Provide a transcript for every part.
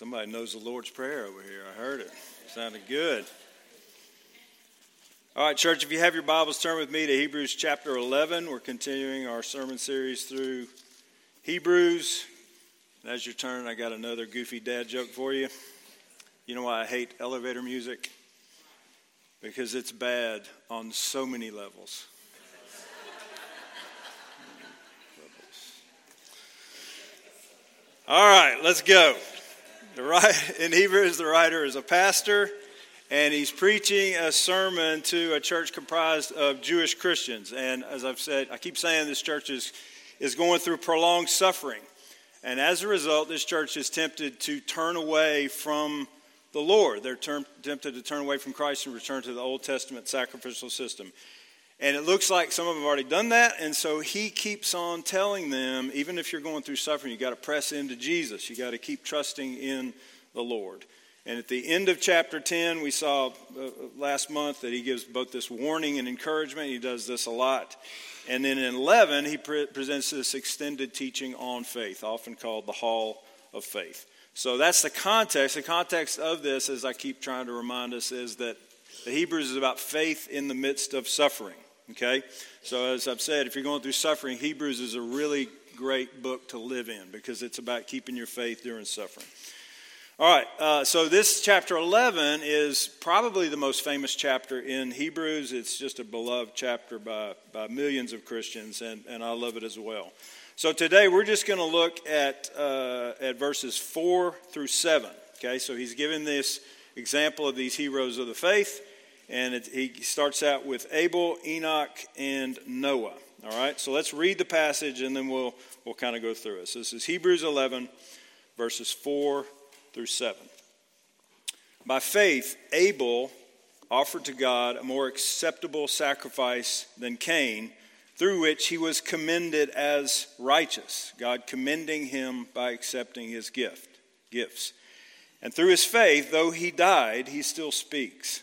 Somebody knows the Lord's Prayer over here. I heard it. Sounded good. All right, church, if you have your Bibles, turn with me to Hebrews chapter 11. We're continuing our sermon series through Hebrews. And as you turn, I got another goofy dad joke for you. You know why I hate elevator music? Because it's bad on so many levels. All right, let's go. The in Hebrews, the writer is a pastor, and he's preaching a sermon to a church comprised of Jewish Christians. And as I've said, I keep saying this church is, is going through prolonged suffering. And as a result, this church is tempted to turn away from the Lord. They're term, tempted to turn away from Christ and return to the Old Testament sacrificial system. And it looks like some of them have already done that. And so he keeps on telling them even if you're going through suffering, you've got to press into Jesus. You've got to keep trusting in the Lord. And at the end of chapter 10, we saw uh, last month that he gives both this warning and encouragement. He does this a lot. And then in 11, he pre- presents this extended teaching on faith, often called the Hall of Faith. So that's the context. The context of this, as I keep trying to remind us, is that the Hebrews is about faith in the midst of suffering. Okay? So, as I've said, if you're going through suffering, Hebrews is a really great book to live in because it's about keeping your faith during suffering. All right, uh, so this chapter 11 is probably the most famous chapter in Hebrews. It's just a beloved chapter by, by millions of Christians, and, and I love it as well. So today we're just going to look at, uh, at verses 4 through 7. Okay, so he's given this example of these heroes of the faith and it, he starts out with Abel, Enoch, and Noah. All right, so let's read the passage and then we'll, we'll kind of go through it. So this is Hebrews 11, verses 4 through 7. By faith, Abel offered to God a more acceptable sacrifice than Cain, through which he was commended as righteous, God commending him by accepting his gift, gifts. And through his faith, though he died, he still speaks.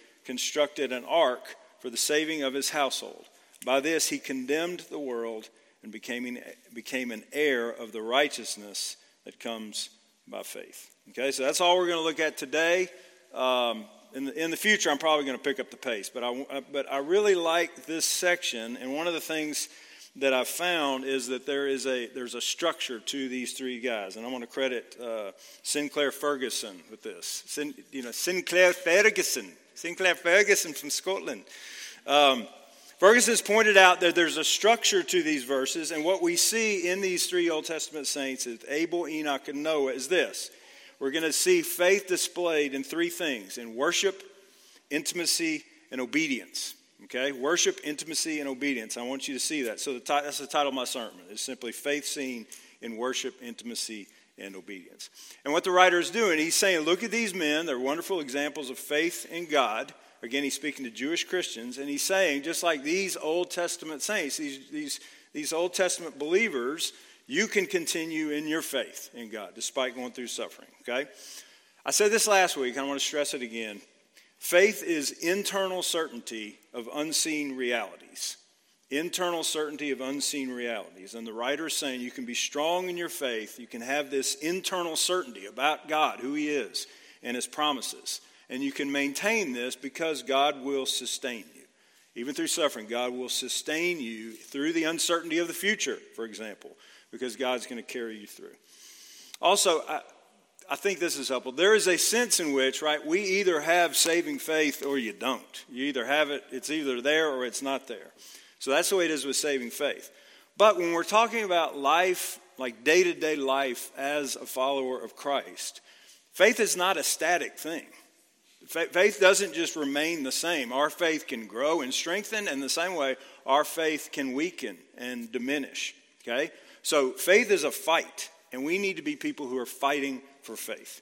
constructed an ark for the saving of his household. By this he condemned the world and became, became an heir of the righteousness that comes by faith. Okay, so that's all we're going to look at today. Um, in, the, in the future, I'm probably going to pick up the pace, but I, but I really like this section, and one of the things that I've found is that there is a there's a structure to these three guys, and I want to credit uh, Sinclair Ferguson with this. Sin, you know, Sinclair Ferguson Sinclair Ferguson from Scotland. Um, Ferguson has pointed out that there's a structure to these verses, and what we see in these three Old Testament saints, is Abel, Enoch, and Noah, is this. We're going to see faith displayed in three things in worship, intimacy, and obedience. Okay? Worship, intimacy, and obedience. I want you to see that. So the t- that's the title of my sermon. It's simply faith seen in worship, intimacy, and obedience. And what the writer is doing, he's saying, look at these men. They're wonderful examples of faith in God. Again, he's speaking to Jewish Christians, and he's saying, just like these Old Testament saints, these, these, these Old Testament believers, you can continue in your faith in God despite going through suffering. Okay? I said this last week, and I want to stress it again. Faith is internal certainty of unseen realities internal certainty of unseen realities. And the writer is saying you can be strong in your faith, you can have this internal certainty about God, who He is, and His promises. And you can maintain this because God will sustain you. Even through suffering, God will sustain you through the uncertainty of the future, for example, because God's going to carry you through. Also, I, I think this is helpful. There is a sense in which, right, we either have saving faith or you don't. You either have it, it's either there or it's not there. So that's the way it is with saving faith. But when we're talking about life, like day to day life as a follower of Christ, faith is not a static thing. Faith doesn't just remain the same. Our faith can grow and strengthen, and the same way, our faith can weaken and diminish. Okay? So faith is a fight, and we need to be people who are fighting for faith.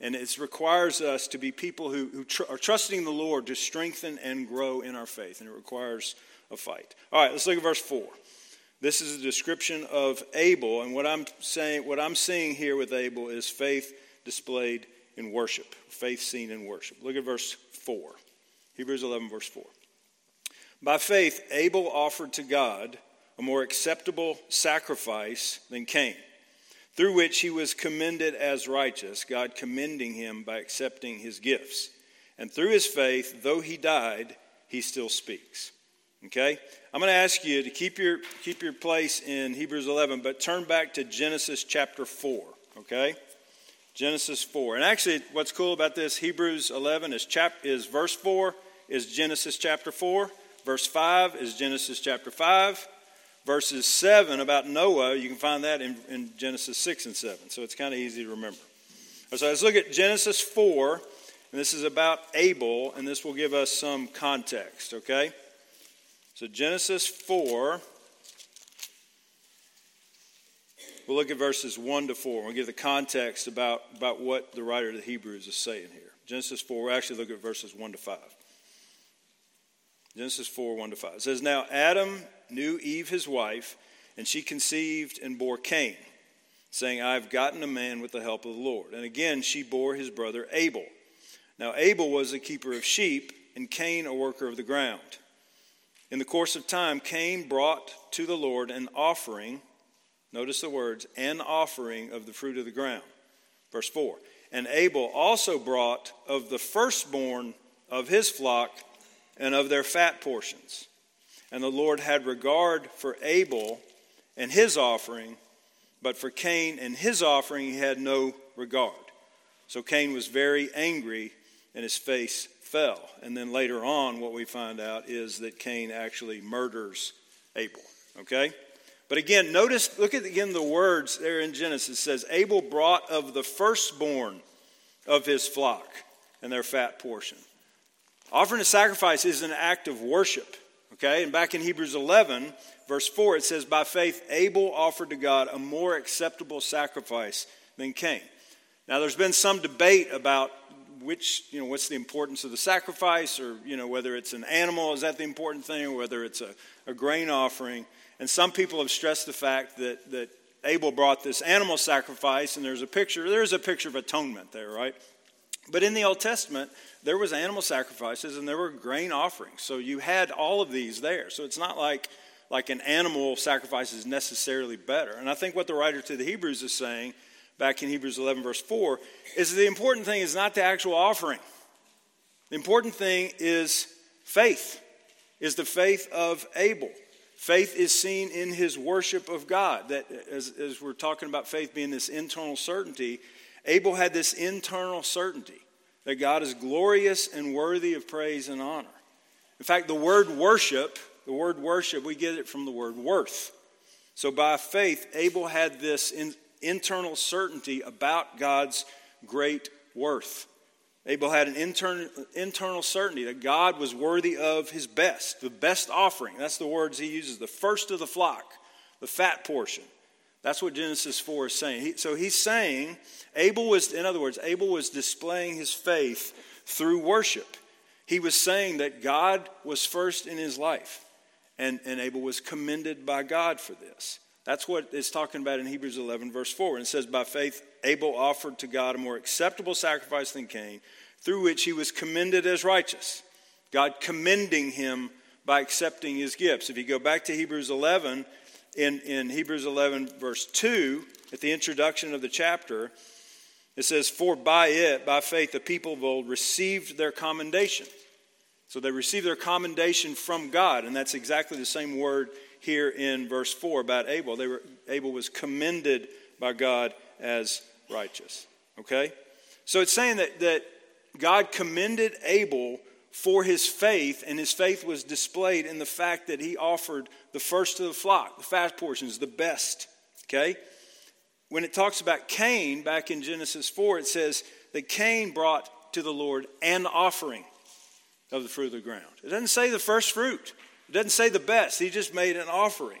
And it requires us to be people who, who tr- are trusting the Lord to strengthen and grow in our faith, and it requires a fight. All right, let's look at verse 4. This is a description of Abel, and what I'm saying, what I'm seeing here with Abel is faith displayed in worship, faith seen in worship. Look at verse 4. Hebrews 11, verse 4. By faith, Abel offered to God a more acceptable sacrifice than Cain, through which he was commended as righteous, God commending him by accepting his gifts. And through his faith, though he died, he still speaks. Okay? I'm going to ask you to keep your, keep your place in Hebrews 11, but turn back to Genesis chapter 4. Okay? Genesis 4. And actually, what's cool about this, Hebrews 11 is, chap, is verse 4 is Genesis chapter 4. Verse 5 is Genesis chapter 5 verses 7 about Noah, you can find that in, in Genesis 6 and 7. So it's kind of easy to remember. So let's look at Genesis 4, and this is about Abel, and this will give us some context, okay? So Genesis 4, we'll look at verses 1 to 4. We'll give the context about, about what the writer of the Hebrews is saying here. Genesis 4, we'll actually look at verses 1 to 5. Genesis 4, 1 to 5. It says, Now Adam knew Eve his wife, and she conceived and bore Cain, saying, I have gotten a man with the help of the Lord. And again she bore his brother Abel. Now Abel was a keeper of sheep, and Cain a worker of the ground. In the course of time, Cain brought to the Lord an offering, notice the words, an offering of the fruit of the ground. Verse 4. And Abel also brought of the firstborn of his flock and of their fat portions. And the Lord had regard for Abel and his offering, but for Cain and his offering he had no regard. So Cain was very angry and his face fell. And then later on, what we find out is that Cain actually murders Abel. Okay? But again, notice, look at again the words there in Genesis. It says, Abel brought of the firstborn of his flock and their fat portion. Offering a sacrifice is an act of worship. Okay, and back in Hebrews 11, verse 4, it says, By faith, Abel offered to God a more acceptable sacrifice than Cain. Now, there's been some debate about which, you know, what's the importance of the sacrifice, or, you know, whether it's an animal, is that the important thing, or whether it's a, a grain offering. And some people have stressed the fact that, that Abel brought this animal sacrifice, and there's a picture, there's a picture of atonement there, right? But in the Old Testament, there was animal sacrifices and there were grain offerings. So you had all of these there. So it's not like like an animal sacrifice is necessarily better. And I think what the writer to the Hebrews is saying back in Hebrews 11 verse 4 is the important thing is not the actual offering. The important thing is faith. Is the faith of Abel. Faith is seen in his worship of God. That as, as we're talking about faith being this internal certainty, Abel had this internal certainty that God is glorious and worthy of praise and honor. In fact, the word worship, the word worship, we get it from the word worth. So by faith, Abel had this in, internal certainty about God's great worth. Abel had an internal, internal certainty that God was worthy of his best, the best offering. That's the words he uses, the first of the flock, the fat portion. That's what Genesis 4 is saying. He, so he's saying, Abel was, in other words, Abel was displaying his faith through worship. He was saying that God was first in his life, and, and Abel was commended by God for this. That's what it's talking about in Hebrews 11, verse 4. And it says, By faith, Abel offered to God a more acceptable sacrifice than Cain, through which he was commended as righteous. God commending him by accepting his gifts. If you go back to Hebrews 11, in, in Hebrews 11, verse 2, at the introduction of the chapter, it says, For by it, by faith, the people of old received their commendation. So they received their commendation from God, and that's exactly the same word here in verse 4 about Abel. They were, Abel was commended by God as righteous. Okay? So it's saying that, that God commended Abel for his faith, and his faith was displayed in the fact that he offered the first of the flock, the fat portions, the best. Okay? When it talks about Cain back in Genesis 4, it says that Cain brought to the Lord an offering of the fruit of the ground. It doesn't say the first fruit, it doesn't say the best. He just made an offering.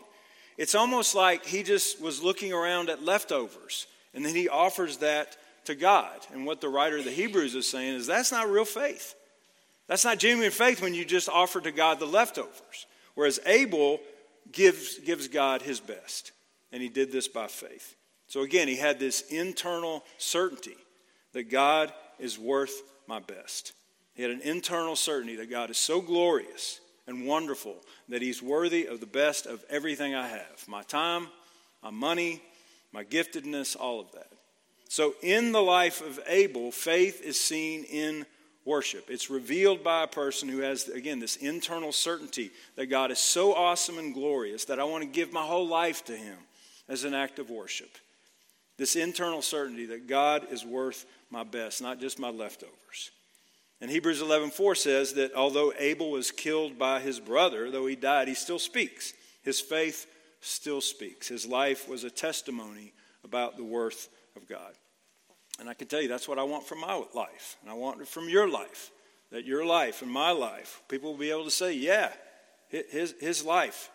It's almost like he just was looking around at leftovers, and then he offers that to God. And what the writer of the Hebrews is saying is that's not real faith. That's not genuine faith when you just offer to God the leftovers. Whereas Abel gives, gives God his best. And he did this by faith. So again, he had this internal certainty that God is worth my best. He had an internal certainty that God is so glorious and wonderful that he's worthy of the best of everything I have my time, my money, my giftedness, all of that. So, in the life of Abel, faith is seen in worship. It's revealed by a person who has, again, this internal certainty that God is so awesome and glorious that I want to give my whole life to Him as an act of worship. This internal certainty that God is worth my best, not just my leftovers. And Hebrews 11:4 says that although Abel was killed by his brother, though he died, he still speaks. His faith still speaks. His life was a testimony about the worth of God. And I can tell you that's what I want from my life. And I want it from your life. That your life and my life, people will be able to say, yeah, his, his life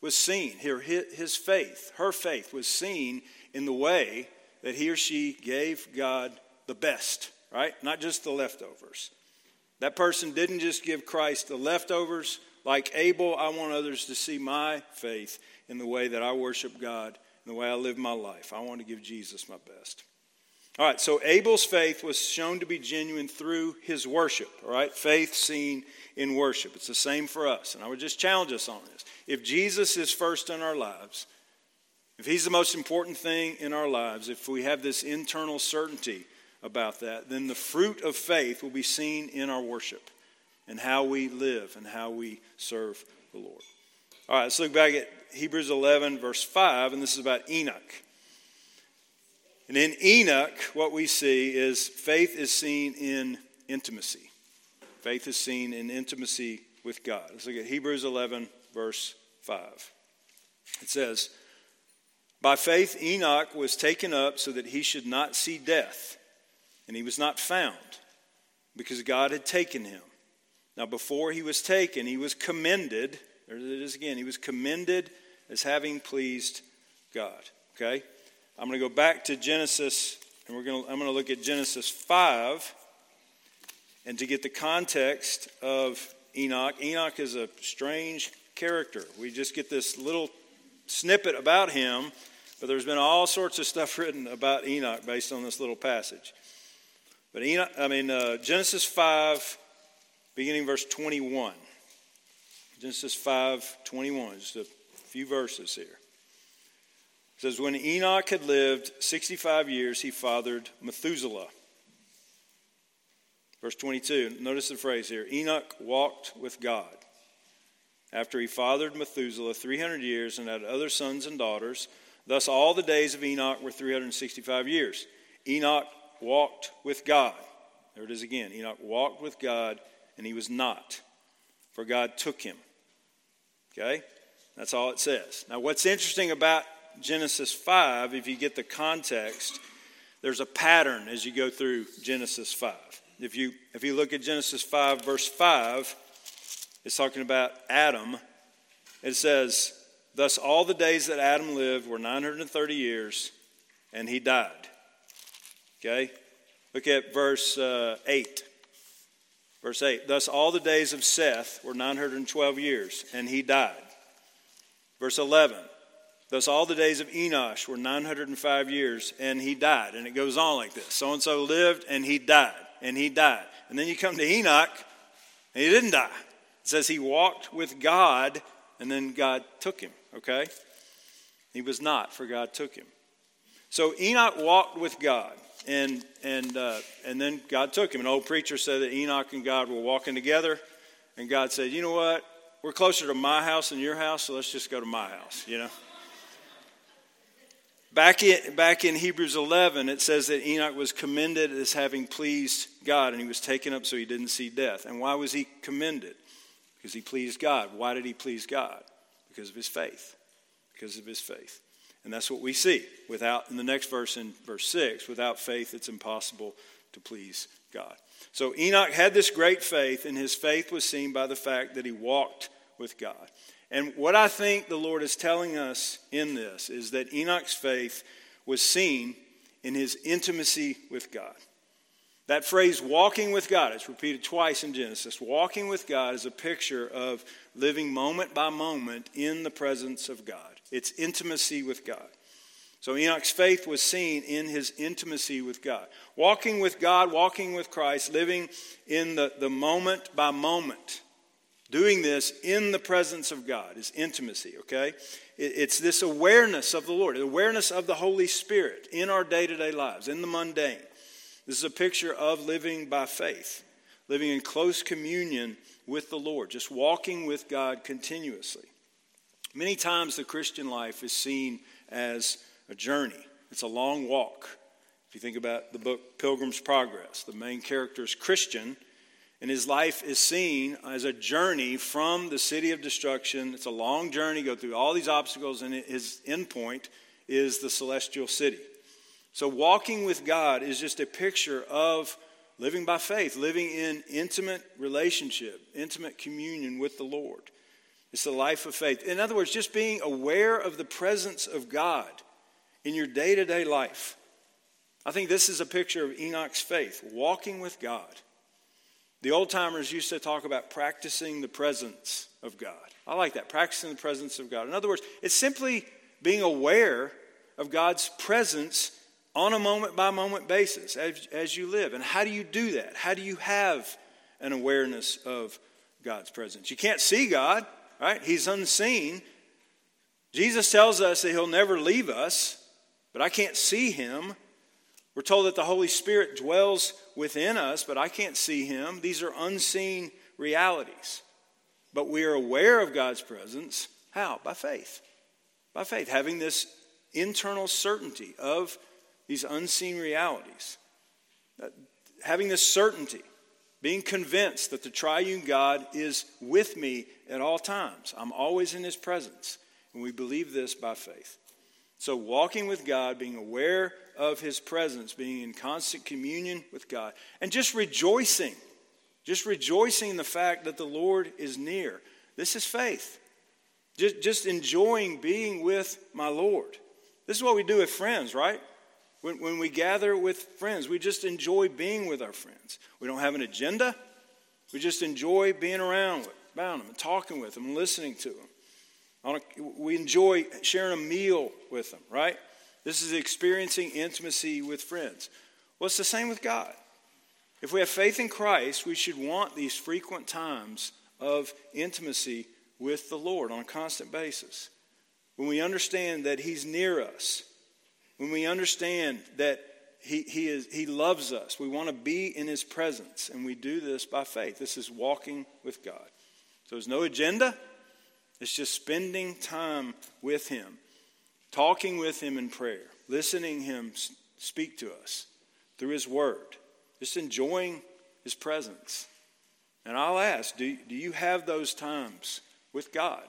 was seen. Here, his faith, her faith was seen in the way that he or she gave God the best, right? Not just the leftovers. That person didn't just give Christ the leftovers. Like Abel, I want others to see my faith in the way that I worship God, in the way I live my life. I want to give Jesus my best. All right, so Abel's faith was shown to be genuine through his worship. All right, faith seen in worship. It's the same for us. And I would just challenge us on this. If Jesus is first in our lives, if he's the most important thing in our lives, if we have this internal certainty about that, then the fruit of faith will be seen in our worship and how we live and how we serve the Lord. All right, let's look back at Hebrews 11, verse 5, and this is about Enoch. And in Enoch, what we see is faith is seen in intimacy. Faith is seen in intimacy with God. Let's look at Hebrews 11, verse 5. It says, By faith Enoch was taken up so that he should not see death, and he was not found, because God had taken him. Now, before he was taken, he was commended. There it is again. He was commended as having pleased God. Okay? I'm going to go back to Genesis, and we're going to, I'm going to look at Genesis 5. And to get the context of Enoch, Enoch is a strange character. We just get this little snippet about him, but there's been all sorts of stuff written about Enoch based on this little passage. But Enoch, I mean, uh, Genesis 5, beginning verse 21. Genesis 5, 21, just a few verses here says, When Enoch had lived 65 years, he fathered Methuselah. Verse 22, notice the phrase here Enoch walked with God. After he fathered Methuselah 300 years and had other sons and daughters, thus all the days of Enoch were 365 years. Enoch walked with God. There it is again. Enoch walked with God, and he was not, for God took him. Okay? That's all it says. Now, what's interesting about Genesis 5, if you get the context, there's a pattern as you go through Genesis 5. If you, if you look at Genesis 5, verse 5, it's talking about Adam. It says, Thus all the days that Adam lived were 930 years, and he died. Okay? Look at verse uh, 8. Verse 8 Thus all the days of Seth were 912 years, and he died. Verse 11 Thus, all the days of Enosh were 905 years, and he died. And it goes on like this so and so lived, and he died, and he died. And then you come to Enoch, and he didn't die. It says he walked with God, and then God took him, okay? He was not, for God took him. So Enoch walked with God, and, and, uh, and then God took him. An old preacher said that Enoch and God were walking together, and God said, You know what? We're closer to my house than your house, so let's just go to my house, you know? Back in, back in Hebrews 11, it says that Enoch was commended as having pleased God, and he was taken up so he didn't see death. And why was he commended? Because he pleased God. Why did he please God? Because of his faith. Because of his faith. And that's what we see. Without, in the next verse, in verse 6, without faith, it's impossible to please God. So Enoch had this great faith, and his faith was seen by the fact that he walked with God. And what I think the Lord is telling us in this is that Enoch's faith was seen in his intimacy with God. That phrase, walking with God, it's repeated twice in Genesis. Walking with God is a picture of living moment by moment in the presence of God. It's intimacy with God. So Enoch's faith was seen in his intimacy with God. Walking with God, walking with Christ, living in the, the moment by moment. Doing this in the presence of God is intimacy, okay? It, it's this awareness of the Lord, awareness of the Holy Spirit in our day to day lives, in the mundane. This is a picture of living by faith, living in close communion with the Lord, just walking with God continuously. Many times the Christian life is seen as a journey, it's a long walk. If you think about the book Pilgrim's Progress, the main character is Christian, and his life is seen as a journey from the city of destruction. It's a long journey, go through all these obstacles, and his end point is the celestial city. So, walking with God is just a picture of living by faith, living in intimate relationship, intimate communion with the Lord. It's the life of faith. In other words, just being aware of the presence of God in your day to day life. I think this is a picture of Enoch's faith, walking with God. The old timers used to talk about practicing the presence of God. I like that, practicing the presence of God. In other words, it's simply being aware of God's presence on a moment by moment basis as, as you live. And how do you do that? How do you have an awareness of God's presence? You can't see God, right? He's unseen. Jesus tells us that He'll never leave us, but I can't see Him. We're told that the Holy Spirit dwells within us, but I can't see Him. These are unseen realities. But we are aware of God's presence. How? By faith. By faith, having this internal certainty of these unseen realities. Having this certainty, being convinced that the triune God is with me at all times. I'm always in his presence. And we believe this by faith. So, walking with God, being aware of his presence, being in constant communion with God, and just rejoicing, just rejoicing in the fact that the Lord is near. This is faith. Just, just enjoying being with my Lord. This is what we do with friends, right? When, when we gather with friends, we just enjoy being with our friends. We don't have an agenda. We just enjoy being around, with, them and talking with them and listening to them. A, we enjoy sharing a meal with them, right? This is experiencing intimacy with friends. Well, it's the same with God. If we have faith in Christ, we should want these frequent times of intimacy with the Lord on a constant basis. When we understand that He's near us, when we understand that he, he, is, he loves us, we want to be in His presence, and we do this by faith. This is walking with God. So there's no agenda, it's just spending time with Him, talking with Him in prayer, listening Him speak to us through His Word, just enjoying His presence. And I'll ask do, do you have those times with God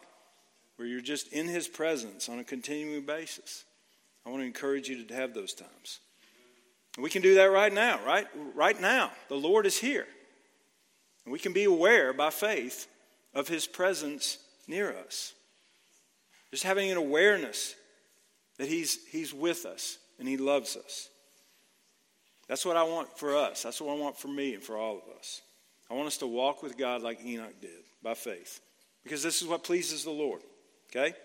where you're just in His presence on a continuing basis? I want to encourage you to have those times. we can do that right now, right? Right now. The Lord is here. And we can be aware by faith of his presence near us. Just having an awareness that he's, he's with us and he loves us. That's what I want for us. That's what I want for me and for all of us. I want us to walk with God like Enoch did by faith because this is what pleases the Lord. Okay?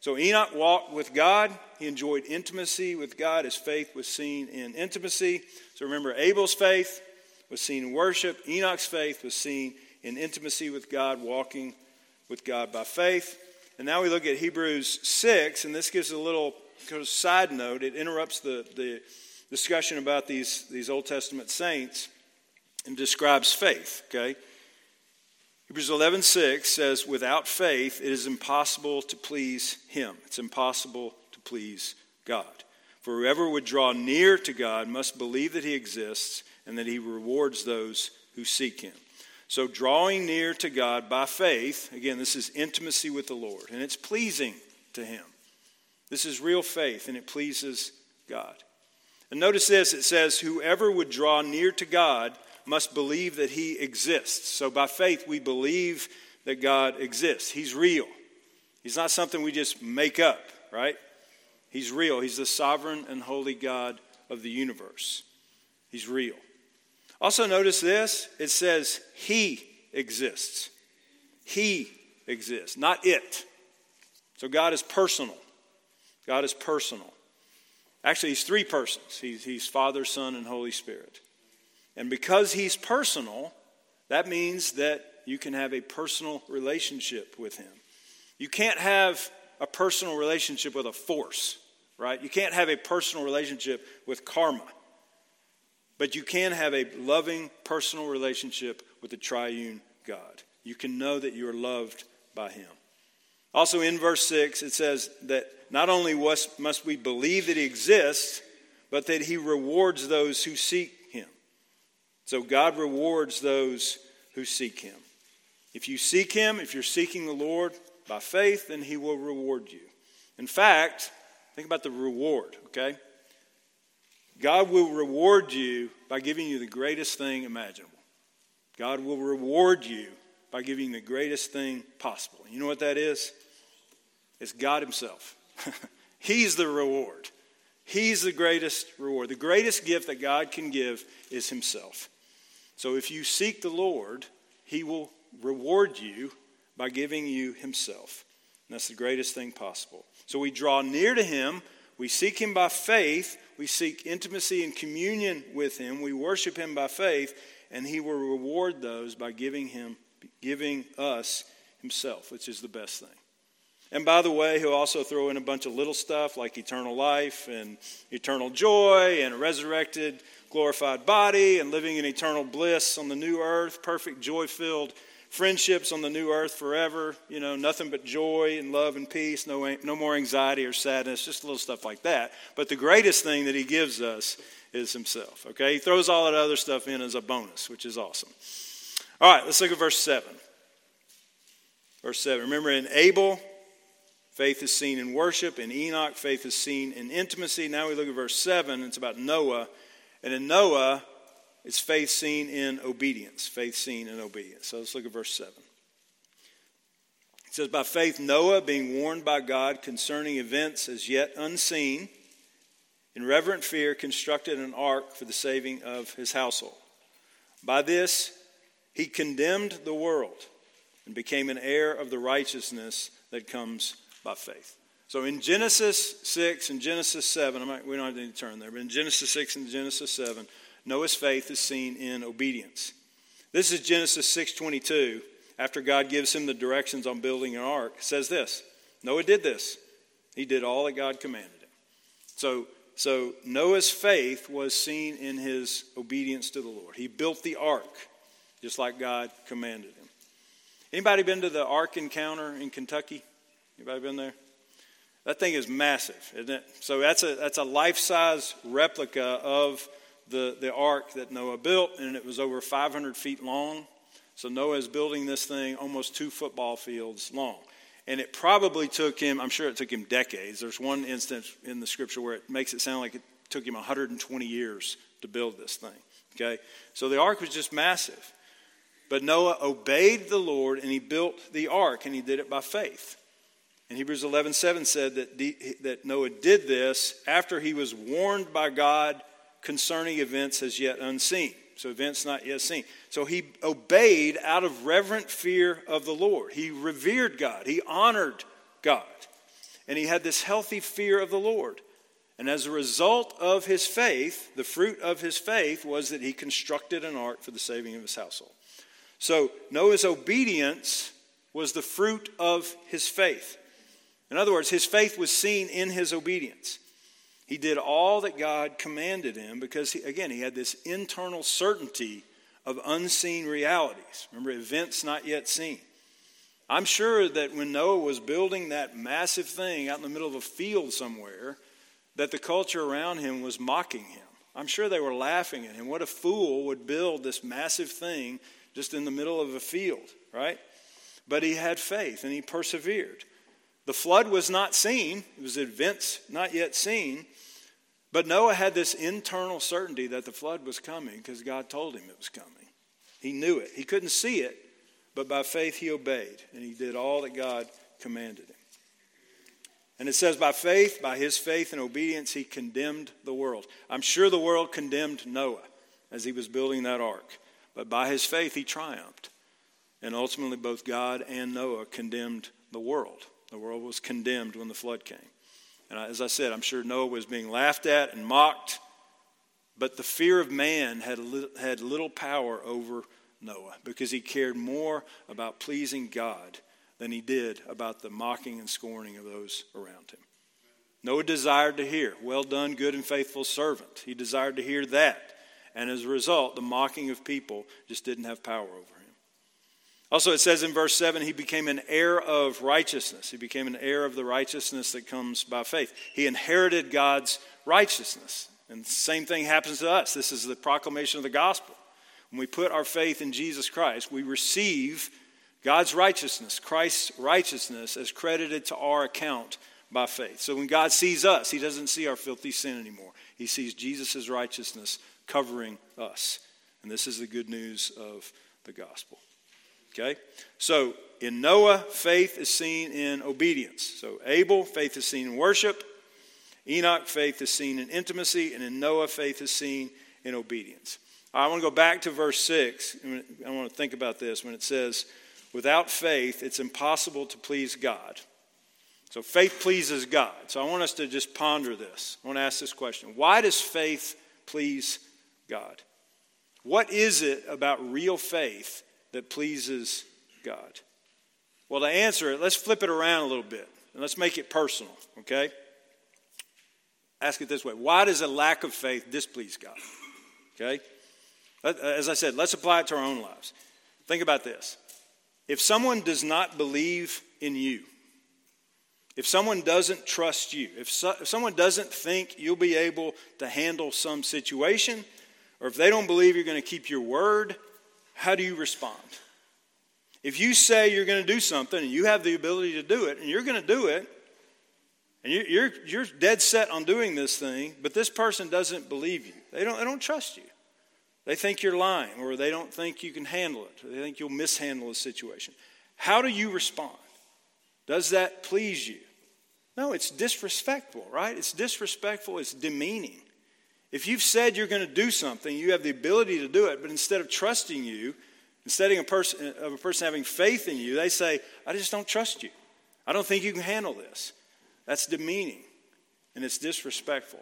So Enoch walked with God. He enjoyed intimacy with God. His faith was seen in intimacy. So remember, Abel's faith was seen in worship. Enoch's faith was seen in intimacy with God, walking with God by faith. And now we look at Hebrews 6, and this gives a little kind of side note. It interrupts the, the discussion about these, these Old Testament saints and describes faith, okay? Hebrews 11:6 says without faith it is impossible to please him. It's impossible to please God. For whoever would draw near to God must believe that he exists and that he rewards those who seek him. So, drawing near to God by faith, again, this is intimacy with the Lord, and it's pleasing to him. This is real faith, and it pleases God. And notice this it says, Whoever would draw near to God must believe that he exists. So, by faith, we believe that God exists. He's real, He's not something we just make up, right? He's real. He's the sovereign and holy God of the universe. He's real. Also, notice this it says, He exists. He exists, not it. So, God is personal. God is personal. Actually, He's three persons He's, he's Father, Son, and Holy Spirit. And because He's personal, that means that you can have a personal relationship with Him. You can't have a personal relationship with a force, right? You can't have a personal relationship with karma. But you can have a loving, personal relationship with the triune God. You can know that you are loved by Him. Also, in verse 6, it says that not only must we believe that He exists, but that He rewards those who seek. So, God rewards those who seek Him. If you seek Him, if you're seeking the Lord by faith, then He will reward you. In fact, think about the reward, okay? God will reward you by giving you the greatest thing imaginable. God will reward you by giving you the greatest thing possible. You know what that is? It's God Himself. He's the reward. He's the greatest reward. The greatest gift that God can give is Himself. So if you seek the Lord, He will reward you by giving you Himself. And that's the greatest thing possible. So we draw near to Him, we seek Him by faith, we seek intimacy and communion with Him. We worship Him by faith, and He will reward those by giving Him, giving us Himself, which is the best thing. And by the way, he'll also throw in a bunch of little stuff like eternal life and eternal joy and a resurrected, glorified body and living in eternal bliss on the new earth, perfect, joy filled friendships on the new earth forever, you know, nothing but joy and love and peace, no, no more anxiety or sadness, just little stuff like that. But the greatest thing that he gives us is himself, okay? He throws all that other stuff in as a bonus, which is awesome. All right, let's look at verse 7. Verse 7. Remember, in Abel, faith is seen in worship. In Enoch, faith is seen in intimacy. Now we look at verse 7. It's about Noah. And in Noah, it's faith seen in obedience. Faith seen in obedience. So let's look at verse 7. It says, By faith, Noah, being warned by God concerning events as yet unseen, in reverent fear, constructed an ark for the saving of his household. By this, he condemned the world and became an heir of the righteousness that comes by faith. So in Genesis 6 and Genesis 7, might, we don't have to turn there, but in Genesis 6 and Genesis 7, Noah's faith is seen in obedience. This is Genesis 6:22. After God gives him the directions on building an ark, says this: Noah did this. He did all that God commanded him. So, so Noah's faith was seen in his obedience to the Lord. He built the ark just like God commanded him. Anybody been to the Ark Encounter in Kentucky? Anybody been there? That thing is massive, isn't it? So that's a that's a life-size replica of the, the ark that Noah built, and it was over 500 feet long. So Noah is building this thing almost two football fields long. And it probably took him, I'm sure it took him decades. There's one instance in the scripture where it makes it sound like it took him 120 years to build this thing. Okay? So the ark was just massive. But Noah obeyed the Lord and he built the ark and he did it by faith. And Hebrews 11:7 said that, the, that Noah did this after he was warned by God concerning events as yet unseen. So, events not yet seen. So, he obeyed out of reverent fear of the Lord. He revered God, he honored God, and he had this healthy fear of the Lord. And as a result of his faith, the fruit of his faith was that he constructed an ark for the saving of his household. So, Noah's obedience was the fruit of his faith. In other words, his faith was seen in his obedience. He did all that God commanded him because, he, again, he had this internal certainty of unseen realities. Remember, events not yet seen. I'm sure that when Noah was building that massive thing out in the middle of a field somewhere, that the culture around him was mocking him. I'm sure they were laughing at him. What a fool would build this massive thing just in the middle of a field, right? But he had faith and he persevered. The flood was not seen, it was events not yet seen, but Noah had this internal certainty that the flood was coming because God told him it was coming. He knew it. He couldn't see it, but by faith he obeyed and he did all that God commanded him. And it says, by faith, by his faith and obedience, he condemned the world. I'm sure the world condemned Noah as he was building that ark, but by his faith, he triumphed. And ultimately, both God and Noah condemned the world. The world was condemned when the flood came. And as I said, I'm sure Noah was being laughed at and mocked, but the fear of man had, had little power over Noah because he cared more about pleasing God than he did about the mocking and scorning of those around him. Noah desired to hear, Well done, good and faithful servant. He desired to hear that. And as a result, the mocking of people just didn't have power over him. Also, it says in verse 7 he became an heir of righteousness. He became an heir of the righteousness that comes by faith. He inherited God's righteousness. And the same thing happens to us. This is the proclamation of the gospel. When we put our faith in Jesus Christ, we receive God's righteousness, Christ's righteousness, as credited to our account by faith. So when God sees us, He doesn't see our filthy sin anymore. He sees Jesus' righteousness covering us. And this is the good news of the gospel. Okay? So in Noah, faith is seen in obedience. So Abel, faith is seen in worship. Enoch, faith is seen in intimacy. And in Noah, faith is seen in obedience. I want to go back to verse 6. I want to think about this when it says, Without faith, it's impossible to please God. So faith pleases God. So I want us to just ponder this. I want to ask this question Why does faith please God? What is it about real faith that pleases God? Well, to answer it, let's flip it around a little bit and let's make it personal, okay? Ask it this way Why does a lack of faith displease God? Okay? Uh, as I said, let's apply it to our own lives. Think about this if someone does not believe in you, if someone doesn't trust you, if, so, if, someone doesn't think you'll be able to handle some situation, or if they don't believe you're going to keep your word, how do you respond? If you say you're going to do something and you have the ability to do it, and you're going to do it, and you're, you're dead set on doing this thing, but this person doesn't believe you, they don't, they don't trust you. They think you're lying, or they don't think you can handle it, or they think you'll mishandle the situation. How do you respond? Does that please you? No, it's disrespectful, right? It's disrespectful, it's demeaning. If you've said you're going to do something, you have the ability to do it, but instead of trusting you, instead of a person, of a person having faith in you, they say, I just don't trust you. I don't think you can handle this. That's demeaning and it's disrespectful.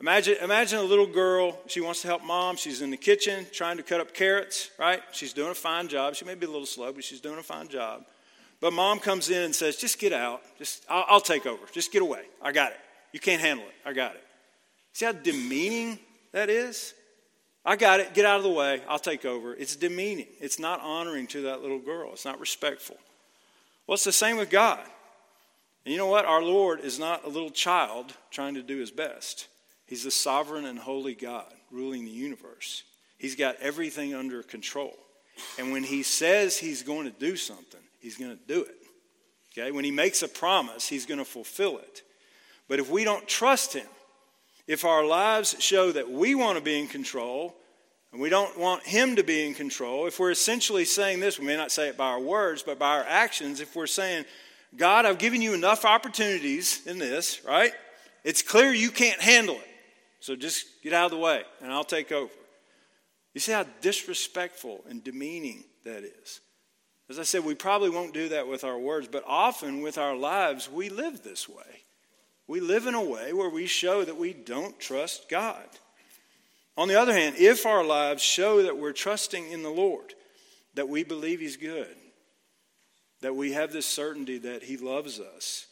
Imagine, imagine a little girl, she wants to help mom. She's in the kitchen trying to cut up carrots, right? She's doing a fine job. She may be a little slow, but she's doing a fine job. But mom comes in and says, Just get out. Just, I'll, I'll take over. Just get away. I got it. You can't handle it. I got it. See how demeaning that is? I got it. Get out of the way. I'll take over. It's demeaning. It's not honoring to that little girl. It's not respectful. Well, it's the same with God. And you know what? Our Lord is not a little child trying to do his best. He's the sovereign and holy God ruling the universe. He's got everything under control. And when he says he's going to do something, he's going to do it. Okay? When he makes a promise, he's going to fulfill it. But if we don't trust him, if our lives show that we want to be in control and we don't want him to be in control, if we're essentially saying this, we may not say it by our words, but by our actions, if we're saying, God, I've given you enough opportunities in this, right? It's clear you can't handle it. So just get out of the way and I'll take over. You see how disrespectful and demeaning that is. As I said, we probably won't do that with our words, but often with our lives, we live this way. We live in a way where we show that we don't trust God. On the other hand, if our lives show that we're trusting in the Lord, that we believe He's good, that we have this certainty that He loves us,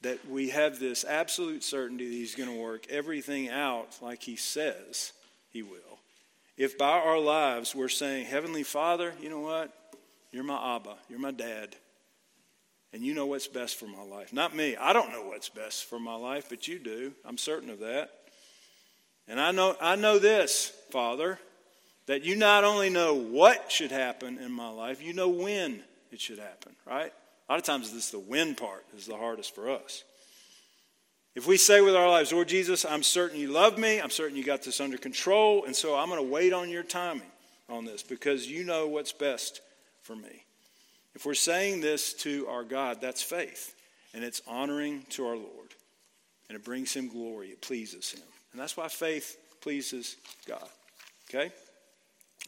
that we have this absolute certainty that He's going to work everything out like He says He will. If by our lives we're saying, Heavenly Father, you know what? You're my Abba, you're my dad. And you know what's best for my life. Not me. I don't know what's best for my life, but you do. I'm certain of that. And I know, I know this, Father, that you not only know what should happen in my life, you know when it should happen, right? A lot of times, this the when part is the hardest for us. If we say with our lives, Lord Jesus, I'm certain you love me, I'm certain you got this under control, and so I'm going to wait on your timing on this because you know what's best for me. If we're saying this to our God, that's faith, and it's honoring to our Lord, and it brings him glory, it pleases him. And that's why faith pleases God. Okay?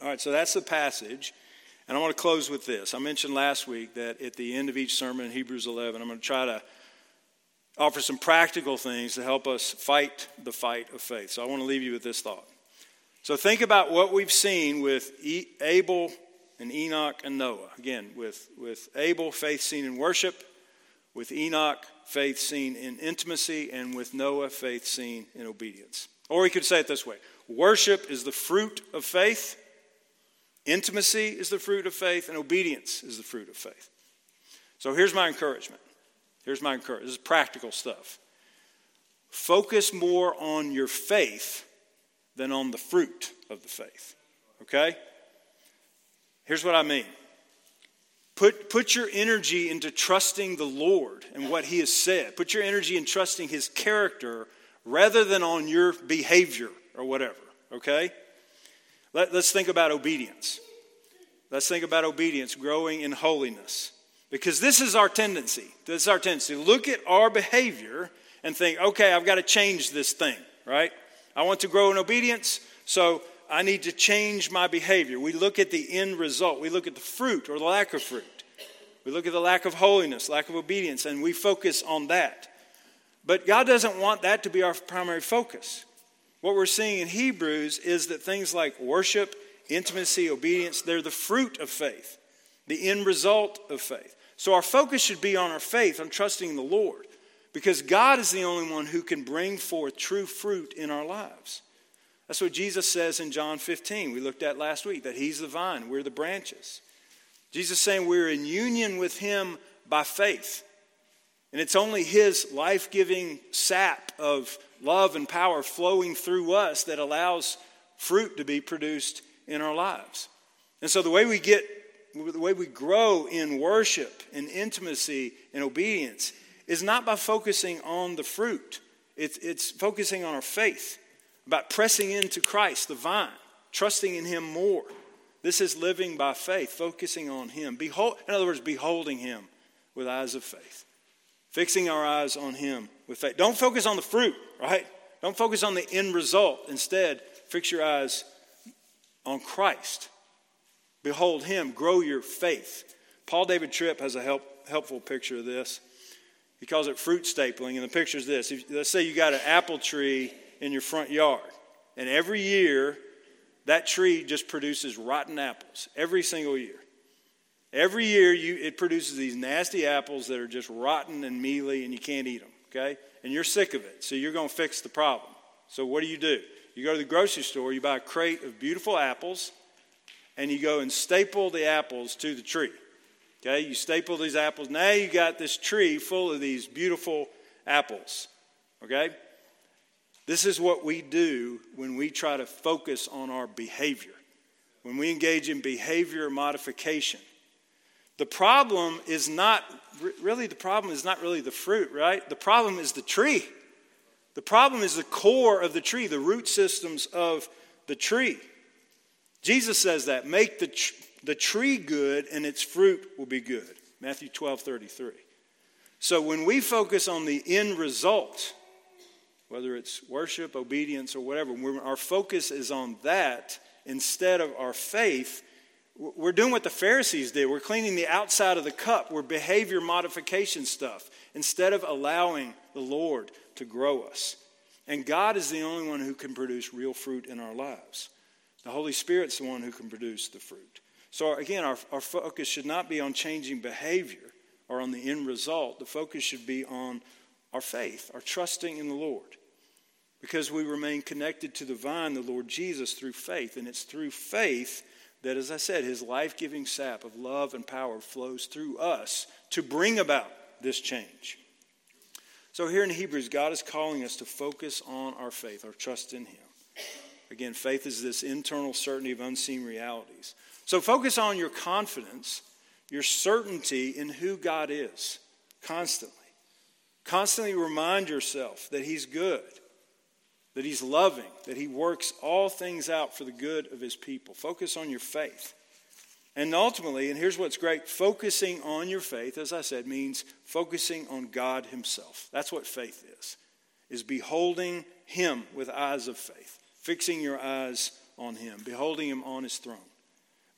All right, so that's the passage. And I want to close with this. I mentioned last week that at the end of each sermon in Hebrews 11, I'm going to try to offer some practical things to help us fight the fight of faith. So I want to leave you with this thought. So think about what we've seen with Abel and Enoch and Noah. Again, with, with Abel, faith seen in worship, with Enoch, faith seen in intimacy, and with Noah, faith seen in obedience. Or we could say it this way worship is the fruit of faith, intimacy is the fruit of faith, and obedience is the fruit of faith. So here's my encouragement. Here's my encouragement. This is practical stuff. Focus more on your faith than on the fruit of the faith. Okay? Here's what I mean. Put, put your energy into trusting the Lord and what He has said. Put your energy in trusting His character rather than on your behavior or whatever, okay? Let, let's think about obedience. Let's think about obedience, growing in holiness. Because this is our tendency. This is our tendency. Look at our behavior and think, okay, I've got to change this thing, right? I want to grow in obedience, so I need to change my behavior. We look at the end result, we look at the fruit or the lack of fruit. We look at the lack of holiness, lack of obedience, and we focus on that. But God doesn't want that to be our primary focus. What we're seeing in Hebrews is that things like worship, intimacy, obedience, they're the fruit of faith, the end result of faith. So our focus should be on our faith, on trusting the Lord, because God is the only one who can bring forth true fruit in our lives. That's what Jesus says in John 15. We looked at last week that He's the vine, we're the branches. Jesus is saying we're in union with Him by faith. And it's only His life giving sap of love and power flowing through us that allows fruit to be produced in our lives. And so the way we get the way we grow in worship and intimacy and obedience is not by focusing on the fruit, it's, it's focusing on our faith, about pressing into Christ, the vine, trusting in Him more. This is living by faith, focusing on Him. Behold, in other words, beholding Him with eyes of faith, fixing our eyes on Him with faith. Don't focus on the fruit, right? Don't focus on the end result. Instead, fix your eyes on Christ Behold him, grow your faith. Paul David Tripp has a help, helpful picture of this. He calls it fruit stapling, and the picture is this. If, let's say you got an apple tree in your front yard, and every year that tree just produces rotten apples, every single year. Every year you, it produces these nasty apples that are just rotten and mealy, and you can't eat them, okay? And you're sick of it, so you're going to fix the problem. So what do you do? You go to the grocery store, you buy a crate of beautiful apples, and you go and staple the apples to the tree. Okay, you staple these apples. Now you got this tree full of these beautiful apples. Okay? This is what we do when we try to focus on our behavior, when we engage in behavior modification. The problem is not really, the problem is not really the fruit, right? The problem is the tree. The problem is the core of the tree, the root systems of the tree. Jesus says that make the, tr- the tree good and its fruit will be good. Matthew 12 33. So when we focus on the end result, whether it's worship, obedience, or whatever, when our focus is on that instead of our faith, we're doing what the Pharisees did. We're cleaning the outside of the cup. We're behavior modification stuff instead of allowing the Lord to grow us. And God is the only one who can produce real fruit in our lives. The Holy Spirit's the one who can produce the fruit. So, again, our, our focus should not be on changing behavior or on the end result. The focus should be on our faith, our trusting in the Lord. Because we remain connected to the vine, the Lord Jesus, through faith. And it's through faith that, as I said, his life giving sap of love and power flows through us to bring about this change. So, here in Hebrews, God is calling us to focus on our faith, our trust in him. Again, faith is this internal certainty of unseen realities. So, focus on your confidence, your certainty in who God is constantly. Constantly remind yourself that He's good, that He's loving, that He works all things out for the good of His people. Focus on your faith. And ultimately, and here's what's great focusing on your faith, as I said, means focusing on God Himself. That's what faith is, is beholding Him with eyes of faith, fixing your eyes on Him, beholding Him on His throne,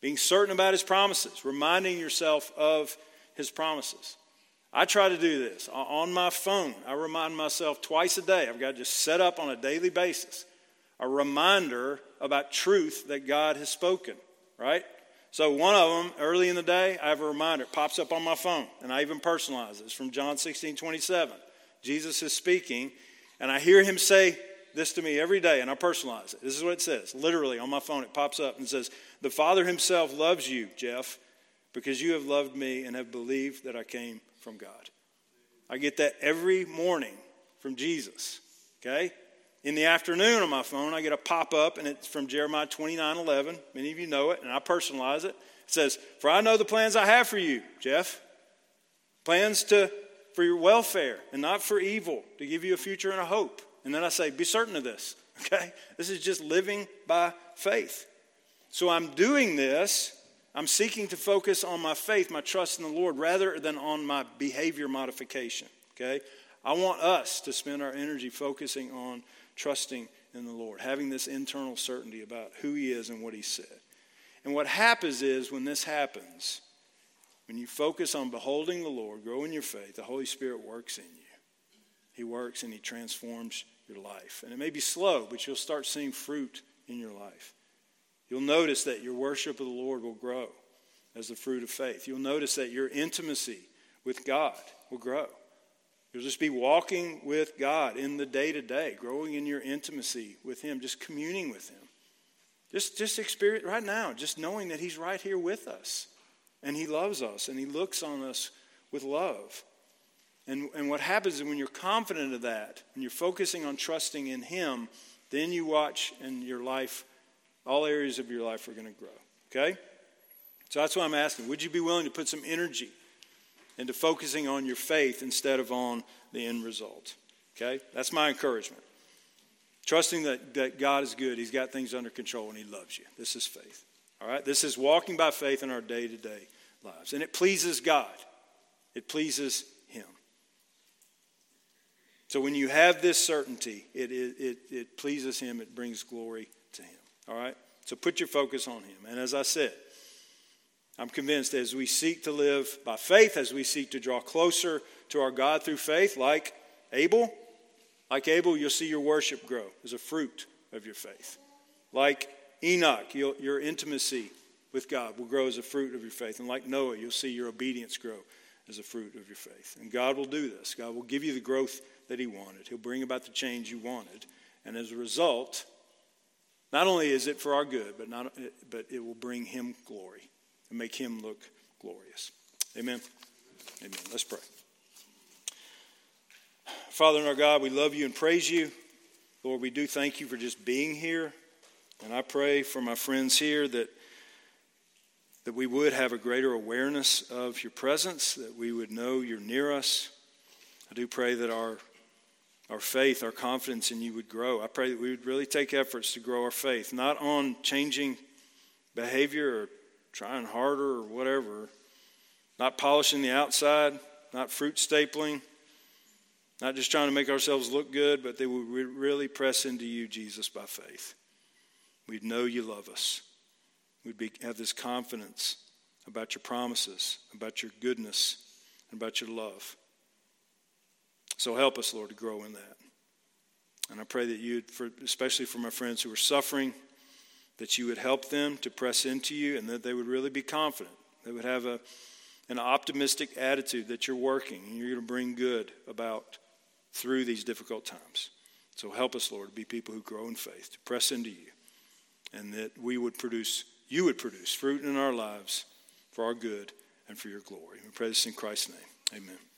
being certain about His promises, reminding yourself of His promises. I try to do this on my phone. I remind myself twice a day. I've got to just set up on a daily basis a reminder about truth that God has spoken, right? So, one of them, early in the day, I have a reminder. It pops up on my phone, and I even personalize it. It's from John 16 27. Jesus is speaking, and I hear him say this to me every day, and I personalize it. This is what it says. Literally, on my phone, it pops up and says, The Father himself loves you, Jeff, because you have loved me and have believed that I came from God. I get that every morning from Jesus. Okay? In the afternoon on my phone, I get a pop up, and it's from Jeremiah 29 11. Many of you know it, and I personalize it. It says, For I know the plans I have for you, Jeff. Plans to, for your welfare and not for evil, to give you a future and a hope. And then I say, Be certain of this. Okay? This is just living by faith. So I'm doing this I'm seeking to focus on my faith, my trust in the Lord, rather than on my behavior modification. Okay? I want us to spend our energy focusing on trusting in the Lord, having this internal certainty about who He is and what He said. And what happens is when this happens, when you focus on beholding the Lord, grow in your faith, the Holy Spirit works in you. He works and He transforms your life. And it may be slow, but you'll start seeing fruit in your life. You'll notice that your worship of the Lord will grow as the fruit of faith. You'll notice that your intimacy with God will grow. You'll just be walking with God in the day to day, growing in your intimacy with Him, just communing with Him. Just, just experience right now, just knowing that He's right here with us and He loves us and He looks on us with love. And, and what happens is when you're confident of that and you're focusing on trusting in Him, then you watch and your life all areas of your life are going to grow. Okay? So that's why I'm asking. Would you be willing to put some energy into focusing on your faith instead of on the end result? Okay? That's my encouragement. Trusting that, that God is good, He's got things under control, and He loves you. This is faith. All right? This is walking by faith in our day to day lives. And it pleases God, it pleases Him. So when you have this certainty, it, it, it, it pleases Him, it brings glory. All right? So put your focus on Him. And as I said, I'm convinced as we seek to live by faith, as we seek to draw closer to our God through faith, like Abel, like Abel, you'll see your worship grow as a fruit of your faith. Like Enoch, your intimacy with God will grow as a fruit of your faith. And like Noah, you'll see your obedience grow as a fruit of your faith. And God will do this. God will give you the growth that He wanted, He'll bring about the change you wanted. And as a result, not only is it for our good, but, not, but it will bring him glory and make him look glorious. Amen. Amen. Let's pray. Father and our God, we love you and praise you. Lord, we do thank you for just being here. And I pray for my friends here that, that we would have a greater awareness of your presence, that we would know you're near us. I do pray that our our faith, our confidence in you would grow. I pray that we would really take efforts to grow our faith, not on changing behavior or trying harder or whatever, not polishing the outside, not fruit stapling, not just trying to make ourselves look good, but that we would really press into you, Jesus, by faith. We'd know you love us. We'd be, have this confidence about your promises, about your goodness, and about your love. So help us, Lord, to grow in that. And I pray that you, especially for my friends who are suffering, that you would help them to press into you and that they would really be confident. They would have a, an optimistic attitude that you're working and you're going to bring good about through these difficult times. So help us, Lord, to be people who grow in faith, to press into you, and that we would produce you would produce fruit in our lives for our good and for your glory. We pray this in Christ's name. Amen.